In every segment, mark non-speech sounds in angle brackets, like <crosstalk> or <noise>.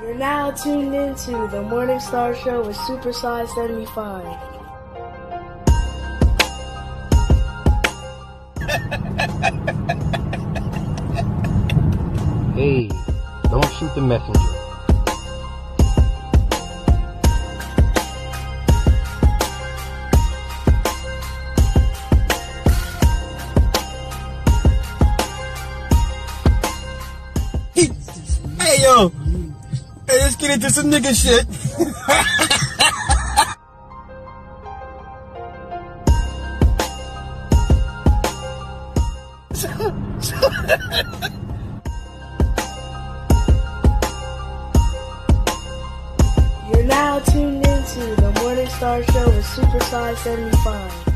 You're now tuned into the Morning Star Show with Super Size 75. Hey, don't shoot the messenger. Get into some nigga shit. You're now tuned into the Morning Star Show with Super Size 75.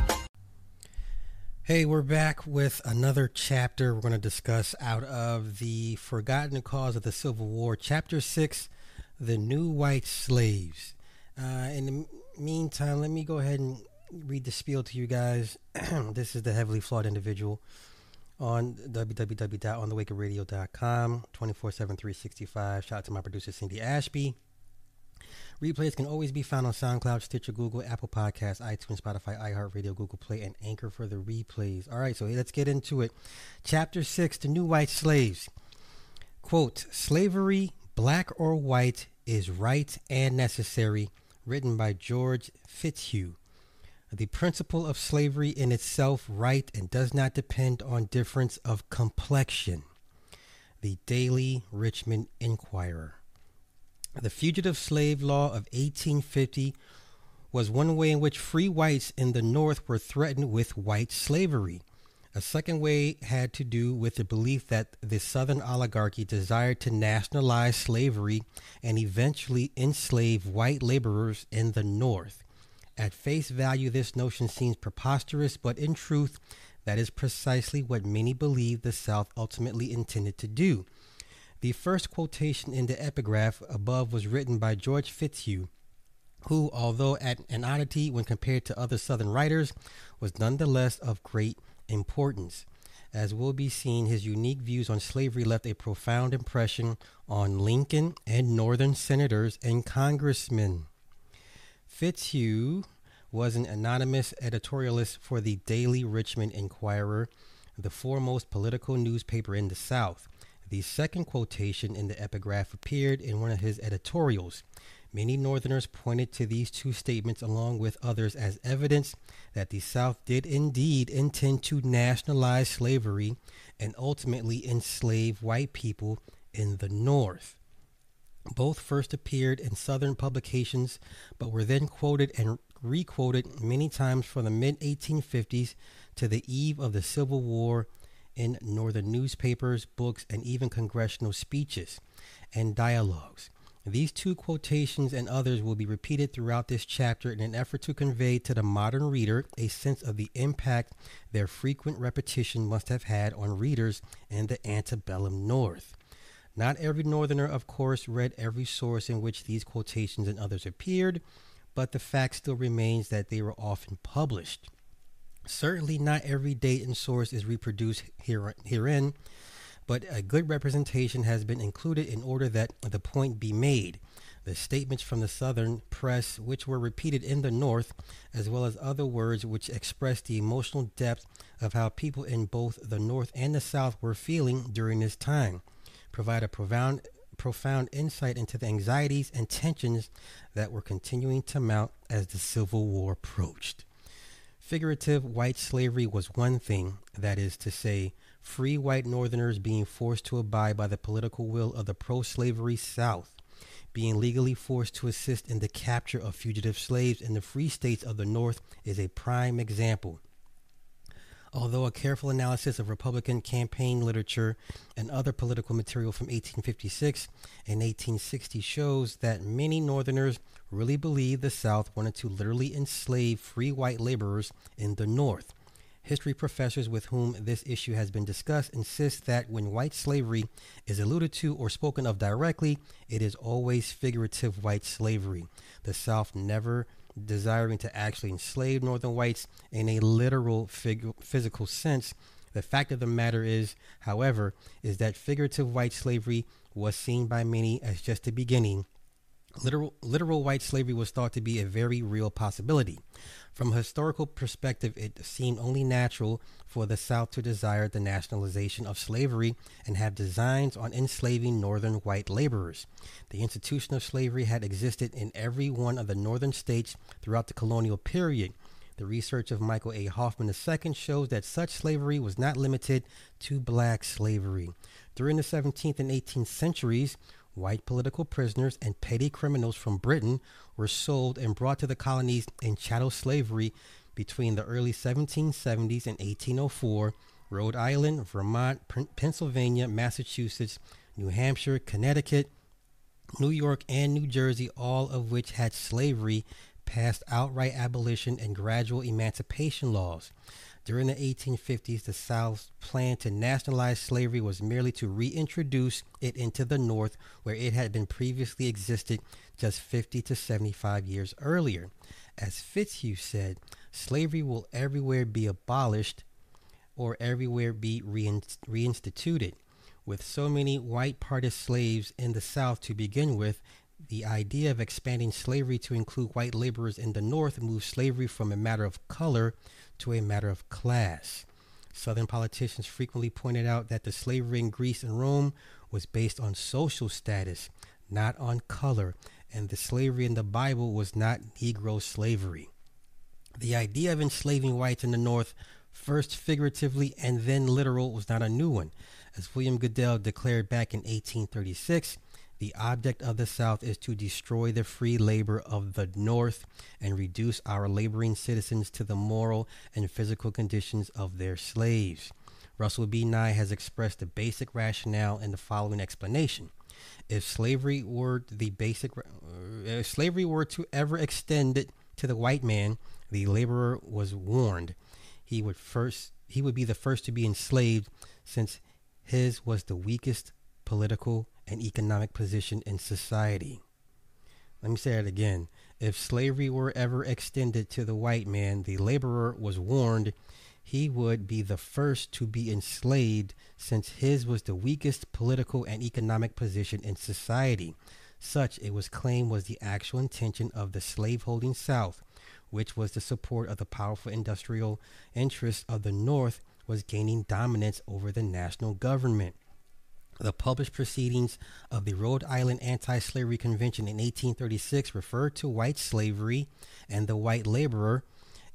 Hey, we're back with another chapter we're going to discuss out of the Forgotten Cause of the Civil War, Chapter 6 The New White Slaves. Uh, in the meantime, let me go ahead and read the spiel to you guys. <clears throat> this is the heavily flawed individual on www.onthewakeradio.com, 24 7, 365. Shout out to my producer, Cindy Ashby. Replays can always be found on SoundCloud, Stitcher, Google, Apple Podcasts, iTunes, Spotify, iHeartRadio, Google Play, and Anchor for the replays. All right, so let's get into it. Chapter 6 The New White Slaves. Quote Slavery, black or white, is right and necessary, written by George Fitzhugh. The principle of slavery in itself right and does not depend on difference of complexion. The Daily Richmond Enquirer. The Fugitive Slave Law of 1850 was one way in which free whites in the North were threatened with white slavery. A second way had to do with the belief that the Southern oligarchy desired to nationalize slavery and eventually enslave white laborers in the North. At face value, this notion seems preposterous, but in truth, that is precisely what many believe the South ultimately intended to do. The first quotation in the epigraph above was written by George Fitzhugh, who, although at an oddity when compared to other Southern writers, was nonetheless of great importance. As will be seen, his unique views on slavery left a profound impression on Lincoln and Northern senators and congressmen. Fitzhugh was an anonymous editorialist for the Daily Richmond Enquirer, the foremost political newspaper in the South. The second quotation in the epigraph appeared in one of his editorials. Many Northerners pointed to these two statements, along with others, as evidence that the South did indeed intend to nationalize slavery and ultimately enslave white people in the North. Both first appeared in Southern publications, but were then quoted and requoted many times from the mid 1850s to the eve of the Civil War in Northern newspapers, books, and even congressional speeches and dialogues. These two quotations and others will be repeated throughout this chapter in an effort to convey to the modern reader a sense of the impact their frequent repetition must have had on readers in the antebellum North. Not every Northerner, of course, read every source in which these quotations and others appeared, but the fact still remains that they were often published. Certainly, not every date and source is reproduced here, herein, but a good representation has been included in order that the point be made. The statements from the Southern press, which were repeated in the North, as well as other words which express the emotional depth of how people in both the North and the South were feeling during this time, provide a profound profound insight into the anxieties and tensions that were continuing to mount as the Civil War approached. Figurative white slavery was one thing, that is to say, free white Northerners being forced to abide by the political will of the pro slavery South, being legally forced to assist in the capture of fugitive slaves in the free states of the North is a prime example. Although a careful analysis of Republican campaign literature and other political material from 1856 and 1860 shows that many Northerners really believed the South wanted to literally enslave free white laborers in the North. History professors with whom this issue has been discussed insist that when white slavery is alluded to or spoken of directly, it is always figurative white slavery. The South never desiring to actually enslave northern whites in a literal fig- physical sense, The fact of the matter is, however, is that figurative white slavery was seen by many as just the beginning. Literal, literal white slavery was thought to be a very real possibility. From a historical perspective, it seemed only natural for the South to desire the nationalization of slavery and have designs on enslaving northern white laborers. The institution of slavery had existed in every one of the northern states throughout the colonial period. The research of Michael A. Hoffman II shows that such slavery was not limited to black slavery. During the 17th and 18th centuries, white political prisoners and petty criminals from Britain were sold and brought to the colonies in chattel slavery between the early 1770s and 1804. Rhode Island, Vermont, Pennsylvania, Massachusetts, New Hampshire, Connecticut, New York, and New Jersey, all of which had slavery, passed outright abolition and gradual emancipation laws. During the 1850s, the South's plan to nationalize slavery was merely to reintroduce it into the North, where it had been previously existed just 50 to 75 years earlier. As Fitzhugh said, slavery will everywhere be abolished or everywhere be reinstituted. With so many white parted slaves in the South to begin with, the idea of expanding slavery to include white laborers in the North moved slavery from a matter of color to a matter of class. Southern politicians frequently pointed out that the slavery in Greece and Rome was based on social status, not on color, and the slavery in the Bible was not Negro slavery. The idea of enslaving whites in the North, first figuratively and then literal, was not a new one. As William Goodell declared back in 1836, the object of the South is to destroy the free labor of the North and reduce our laboring citizens to the moral and physical conditions of their slaves. Russell B. Nye has expressed the basic rationale in the following explanation. If slavery were the basic, uh, if slavery were to ever extend it to the white man, the laborer was warned. He would first, he would be the first to be enslaved, since his was the weakest political and economic position in society. Let me say it again. If slavery were ever extended to the white man, the laborer was warned he would be the first to be enslaved since his was the weakest political and economic position in society. Such, it was claimed, was the actual intention of the slaveholding South, which was the support of the powerful industrial interests of the North, was gaining dominance over the national government. The published proceedings of the Rhode Island Anti Slavery Convention in 1836 referred to white slavery and the white laborer.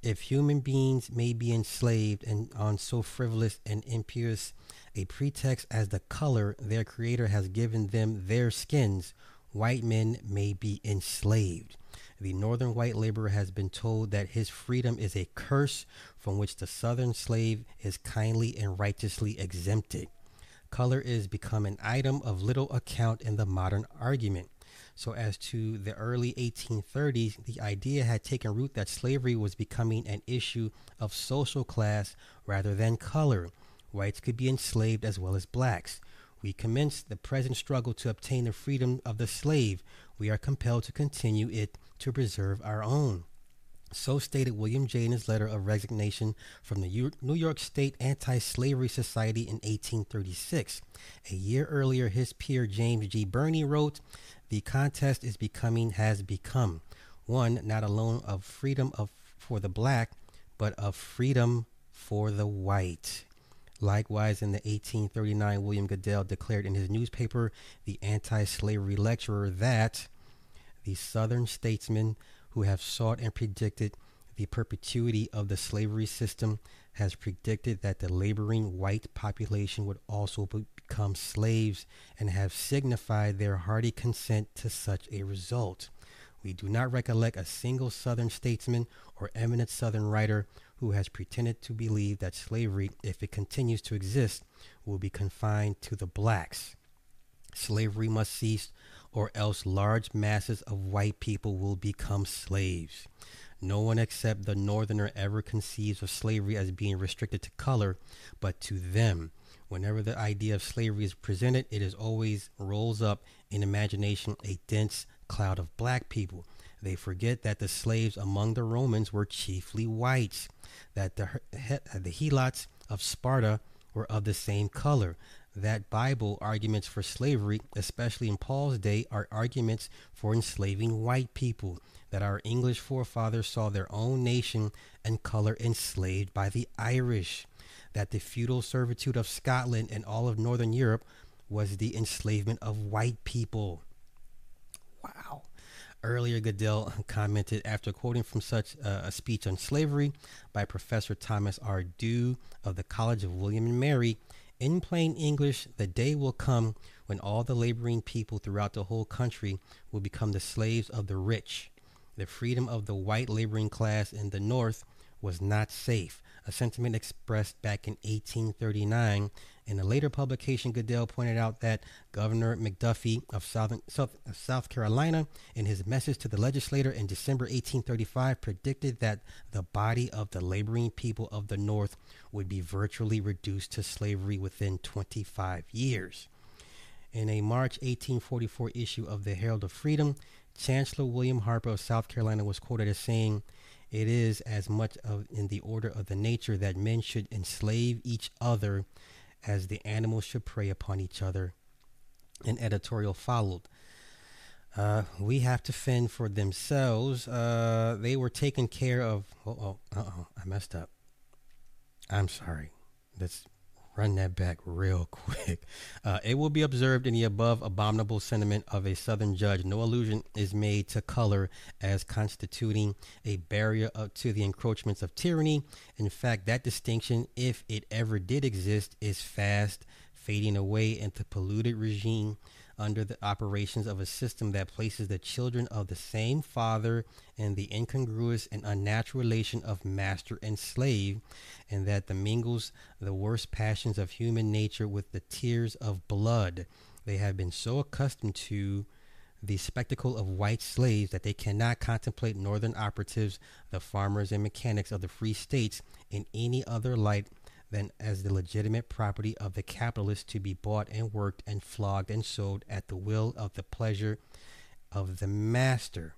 If human beings may be enslaved and on so frivolous and impious a pretext as the color their Creator has given them their skins, white men may be enslaved. The northern white laborer has been told that his freedom is a curse from which the southern slave is kindly and righteously exempted color is become an item of little account in the modern argument. So, as to the early 1830s, the idea had taken root that slavery was becoming an issue of social class rather than color. Whites could be enslaved as well as blacks. We commenced the present struggle to obtain the freedom of the slave. We are compelled to continue it to preserve our own. So stated William Jay in his letter of resignation from the New York State Anti Slavery Society in 1836. A year earlier, his peer James G. Birney wrote, The contest is becoming, has become, one not alone of freedom of, for the black, but of freedom for the white. Likewise, in the 1839, William Goodell declared in his newspaper, The Anti Slavery Lecturer, that the Southern statesmen who have sought and predicted the perpetuity of the slavery system has predicted that the laboring white population would also become slaves and have signified their hearty consent to such a result. We do not recollect a single Southern statesman or eminent Southern writer who has pretended to believe that slavery, if it continues to exist, will be confined to the blacks. Slavery must cease or else large masses of white people will become slaves. No one except the Northerner ever conceives of slavery as being restricted to color, but to them. Whenever the idea of slavery is presented, it is always rolls up in imagination a dense cloud of black people. They forget that the slaves among the Romans were chiefly whites, that the, the helots of Sparta were of the same color. That Bible arguments for slavery, especially in Paul's day, are arguments for enslaving white people. That our English forefathers saw their own nation and color enslaved by the Irish. That the feudal servitude of Scotland and all of Northern Europe was the enslavement of white people. Wow. Earlier, Goodell <laughs> commented after quoting from such a speech on slavery by Professor Thomas R. Dew of the College of William and Mary. In plain English, the day will come when all the laboring people throughout the whole country will become the slaves of the rich. The freedom of the white laboring class in the North was not safe, a sentiment expressed back in 1839 in a later publication, Goodell pointed out that Governor McDuffie of South, South Carolina, in his message to the legislature in December 1835, predicted that the body of the laboring people of the North would be virtually reduced to slavery within 25 years. In a March 1844 issue of the Herald of Freedom, Chancellor William Harper of South Carolina was quoted as saying, It is as much of in the order of the nature that men should enslave each other as the animals should prey upon each other. An editorial followed. Uh, we have to fend for themselves. Uh, they were taken care of. Oh, oh, oh, I messed up. I'm sorry. Let's run that back real <laughs> quick. Uh, it will be observed in the above abominable sentiment of a Southern judge. No allusion is made to color as constituting a barrier to the encroachments of tyranny. In fact, that distinction, if it ever did exist, is fast fading away into polluted regime under the operations of a system that places the children of the same father in the incongruous and unnatural relation of master and slave, and that the mingles the worst passions of human nature with the tears of blood. They have been so accustomed to the spectacle of white slaves that they cannot contemplate northern operatives, the farmers and mechanics of the free states, in any other light than as the legitimate property of the capitalist to be bought and worked and flogged and sold at the will of the pleasure of the master.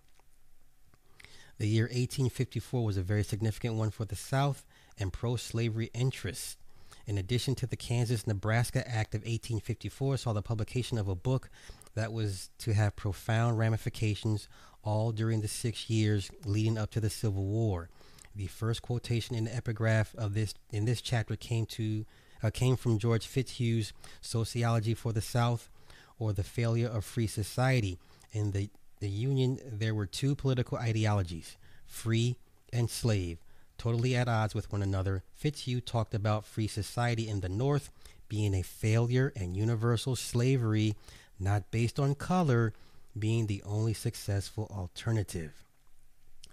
The year 1854 was a very significant one for the South and pro slavery interests. In addition to the Kansas Nebraska Act of 1854, saw the publication of a book that was to have profound ramifications all during the six years leading up to the Civil War. The first quotation in the epigraph of this in this chapter came to uh, came from George Fitzhugh's Sociology for the South, or the Failure of Free Society. In the the Union, there were two political ideologies: free and slave, totally at odds with one another. Fitzhugh talked about free society in the North being a failure and universal slavery, not based on color, being the only successful alternative.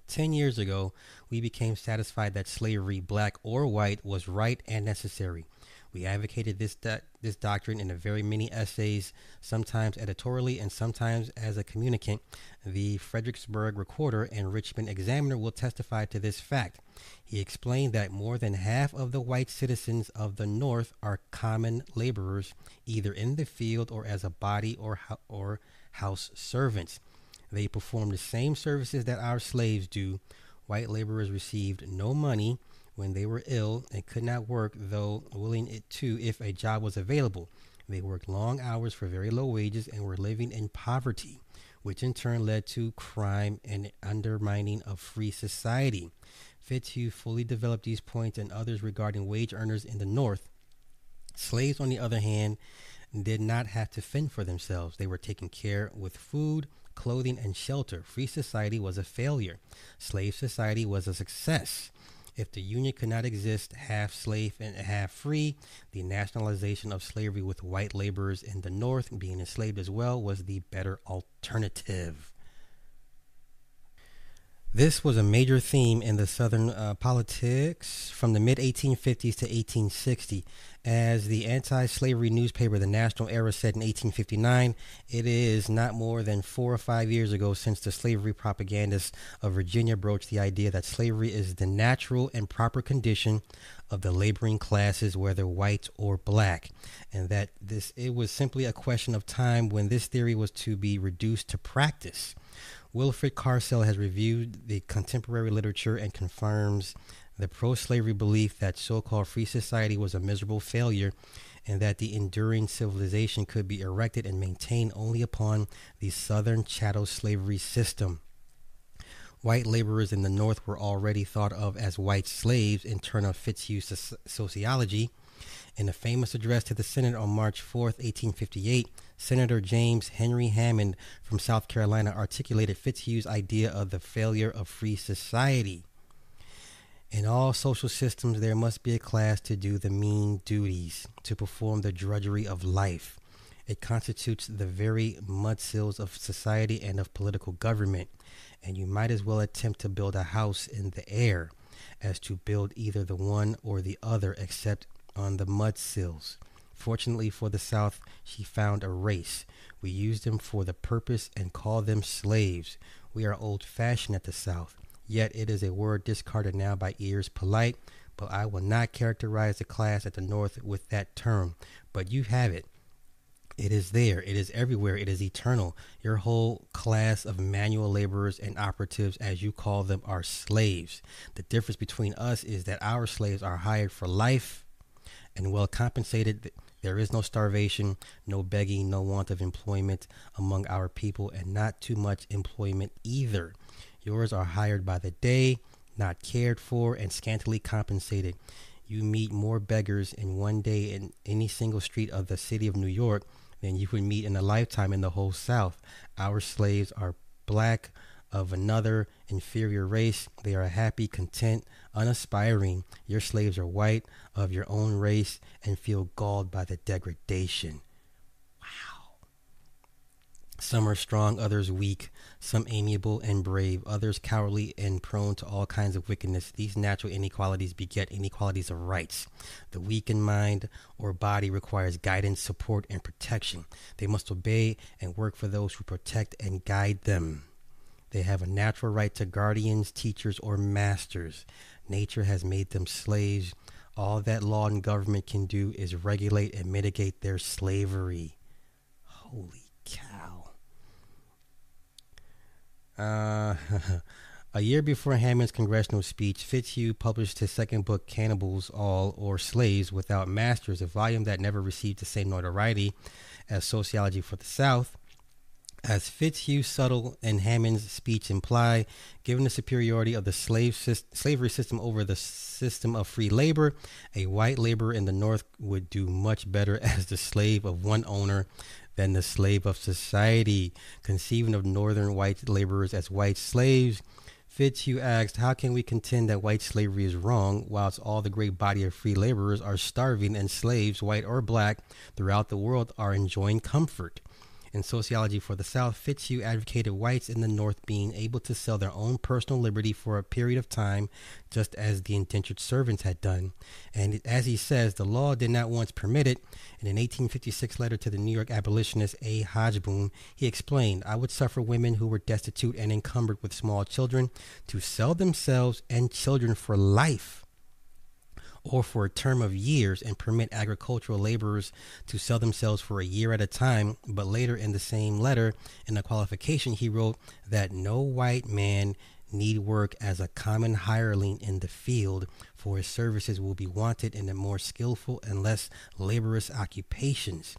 Ten years ago, we became satisfied that slavery, black or white, was right and necessary. We advocated this do- this doctrine in a very many essays, sometimes editorially and sometimes as a communicant. The Fredericksburg Recorder and Richmond Examiner will testify to this fact. He explained that more than half of the white citizens of the North are common laborers, either in the field or as a body or ho- or house servants. They perform the same services that our slaves do. White laborers received no money when they were ill and could not work, though willing it to if a job was available. They worked long hours for very low wages and were living in poverty, which in turn led to crime and undermining of free society. Fitzhugh fully developed these points and others regarding wage earners in the North. Slaves, on the other hand, did not have to fend for themselves. They were taken care with food, clothing, and shelter. Free society was a failure. Slave society was a success. If the Union could not exist half slave and half free, the nationalization of slavery with white laborers in the North being enslaved as well was the better alternative. This was a major theme in the Southern uh, politics from the mid 1850s to 1860. As the anti slavery newspaper, the National Era, said in 1859, it is not more than four or five years ago since the slavery propagandists of Virginia broached the idea that slavery is the natural and proper condition of the laboring classes, whether white or black, and that this it was simply a question of time when this theory was to be reduced to practice. Wilfred Carsel has reviewed the contemporary literature and confirms The pro slavery belief that so called free society was a miserable failure and that the enduring civilization could be erected and maintained only upon the southern chattel slavery system. White laborers in the North were already thought of as white slaves in turn of Fitzhugh's sociology. In a famous address to the Senate on March 4, 1858, Senator James Henry Hammond from South Carolina articulated Fitzhugh's idea of the failure of free society. In all social systems, there must be a class to do the mean duties, to perform the drudgery of life. It constitutes the very mudsills of society and of political government, and you might as well attempt to build a house in the air as to build either the one or the other, except on the mud sills. Fortunately for the South, she found a race. We use them for the purpose and call them slaves. We are old fashioned at the South. Yet it is a word discarded now by ears polite, but I will not characterize the class at the North with that term. But you have it. It is there. It is everywhere. It is eternal. Your whole class of manual laborers and operatives, as you call them, are slaves. The difference between us is that our slaves are hired for life and well compensated. There is no starvation, no begging, no want of employment among our people, and not too much employment either. Yours are hired by the day, not cared for, and scantily compensated. You meet more beggars in one day in any single street of the city of New York than you would meet in a lifetime in the whole South. Our slaves are black, of another inferior race. They are happy, content, unaspiring. Your slaves are white, of your own race, and feel galled by the degradation. Wow. Some are strong, others weak, some amiable and brave, others cowardly and prone to all kinds of wickedness. These natural inequalities beget inequalities of rights. The weak in mind or body requires guidance, support, and protection. They must obey and work for those who protect and guide them. They have a natural right to guardians, teachers, or masters. Nature has made them slaves. All that law and government can do is regulate and mitigate their slavery. Holy cow. Uh, <laughs> a year before Hammond's congressional speech, Fitzhugh published his second book, Cannibals All or Slaves Without Masters, a volume that never received the same notoriety as Sociology for the South. As Fitzhugh's subtle and Hammond's speech imply, given the superiority of the slave slavery system over the system of free labor, a white laborer in the North would do much better <laughs> as the slave of one owner than the slave of society. Conceiving of northern white laborers as white slaves, Fitzhugh asked, How can we contend that white slavery is wrong, whilst all the great body of free laborers are starving and slaves, white or black, throughout the world are enjoying comfort? In Sociology for the South, Fitzhugh advocated whites in the North being able to sell their own personal liberty for a period of time, just as the indentured servants had done. And as he says, the law did not once permit it. In an 1856 letter to the New York abolitionist A. Hogeboom, he explained, I would suffer women who were destitute and encumbered with small children to sell themselves and children for life or for a term of years and permit agricultural laborers to sell themselves for a year at a time. But later in the same letter, in the qualification, he wrote that no white man need work as a common hireling in the field, for his services will be wanted in the more skillful and less laborious occupations.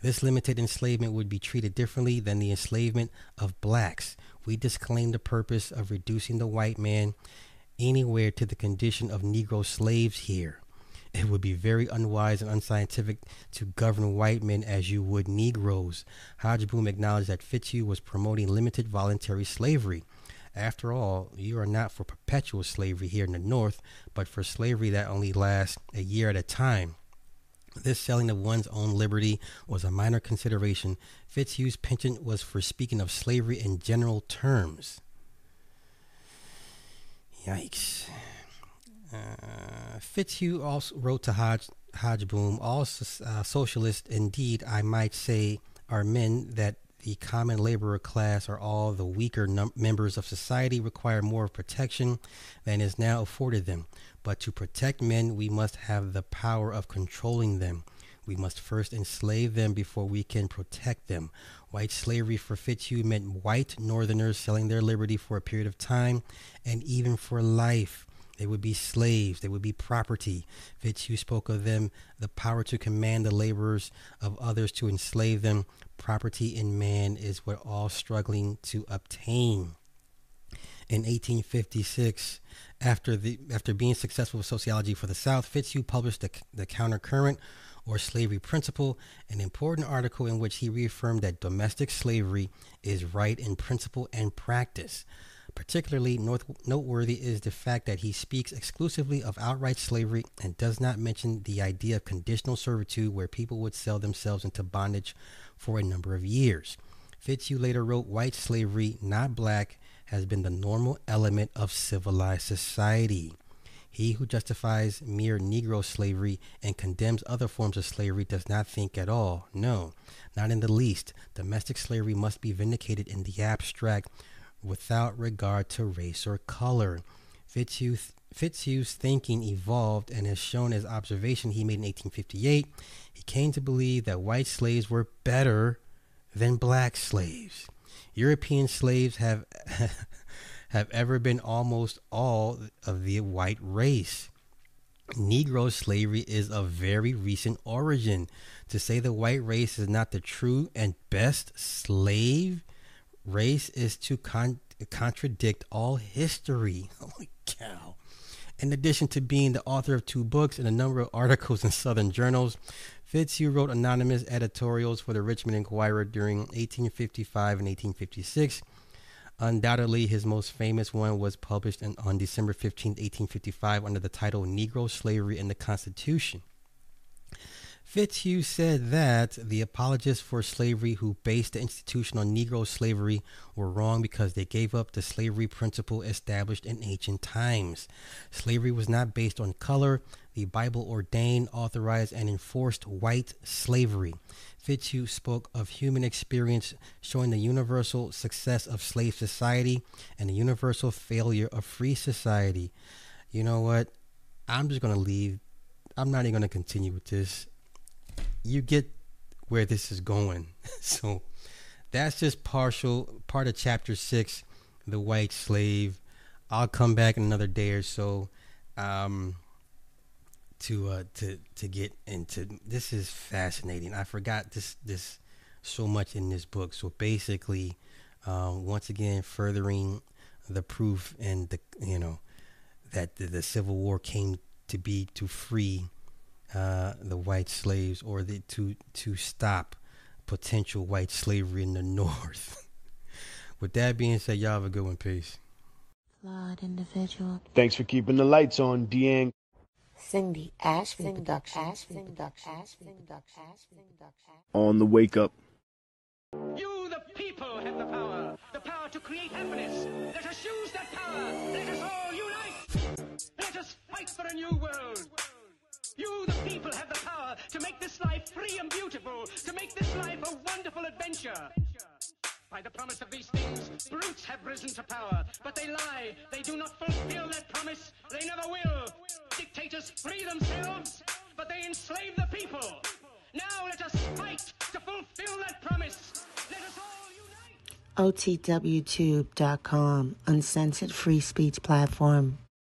This limited enslavement would be treated differently than the enslavement of blacks. We disclaim the purpose of reducing the white man anywhere to the condition of Negro slaves here. It would be very unwise and unscientific to govern white men as you would Negroes. Hogeboom acknowledged that Fitzhugh was promoting limited voluntary slavery. After all, you are not for perpetual slavery here in the North, but for slavery that only lasts a year at a time. This selling of one's own liberty was a minor consideration. Fitzhugh's penchant was for speaking of slavery in general terms. Yikes. Uh, Fitzhugh also wrote to Hodge, Hogeboom, all uh, socialists, indeed, I might say, are men that the common laborer class or all the weaker num- members of society require more protection than is now afforded them. But to protect men, we must have the power of controlling them. We must first enslave them before we can protect them. White slavery for Fitzhugh meant white Northerners selling their liberty for a period of time and even for life. They would be slaves. They would be property. Fitzhugh spoke of them, the power to command the laborers of others to enslave them. Property in man is what all struggling to obtain. In 1856, after the after being successful with sociology for the South, Fitzhugh published the, the Countercurrent or Slavery Principle, an important article in which he reaffirmed that domestic slavery is right in principle and practice. Particularly noteworthy is the fact that he speaks exclusively of outright slavery and does not mention the idea of conditional servitude where people would sell themselves into bondage for a number of years. Fitzhugh later wrote, White slavery, not black, has been the normal element of civilized society. He who justifies mere Negro slavery and condemns other forms of slavery does not think at all. No, not in the least. Domestic slavery must be vindicated in the abstract without regard to race or color. Fitzhugh, Fitzhugh's thinking evolved, and as shown as observation he made in 1858, he came to believe that white slaves were better than black slaves. European slaves have <laughs> have ever been almost all of the white race. Negro slavery is of very recent origin. To say the white race is not the true and best slave race is to con- contradict all history. <laughs> Holy cow. In addition to being the author of two books and a number of articles in Southern journals, Fitzhugh wrote anonymous editorials for the Richmond Enquirer during 1855 and 1856 Undoubtedly, his most famous one was published in, on December 15, 1855, under the title Negro Slavery in the Constitution. Fitzhugh said that the apologists for slavery who based the institution on Negro slavery were wrong because they gave up the slavery principle established in ancient times. Slavery was not based on color. The Bible ordained, authorized, and enforced white slavery. Fitzhugh spoke of human experience showing the universal success of slave society and the universal failure of free society. You know what? I'm just going to leave. I'm not even going to continue with this. You get where this is going. <laughs> so that's just partial part of chapter six, the white slave. I'll come back in another day or so. Um, to uh, to to get into this is fascinating. I forgot this this so much in this book. So basically, um, once again, furthering the proof and the you know that the, the Civil War came to be to free uh, the white slaves or the, to to stop potential white slavery in the <laughs> North. With that being said, y'all have a good one. Peace. Flawed individual. Thanks for keeping the lights on, Deang. Cindy Ashby production. On the wake up. You, the people, have the power. The power to create happiness. Let us use that power. Let us all unite. Let us fight for a new world. You, the people, have the power to make this life free and beautiful, to make this life a wonderful adventure. By the promise of these things, brutes have risen to power, but they lie. They do not fulfill that promise. They never will. Dictators free themselves, but they enslave the people. Now let us fight to fulfill that promise. Let us all unite. OTWTube.com, uncensored free speech platform.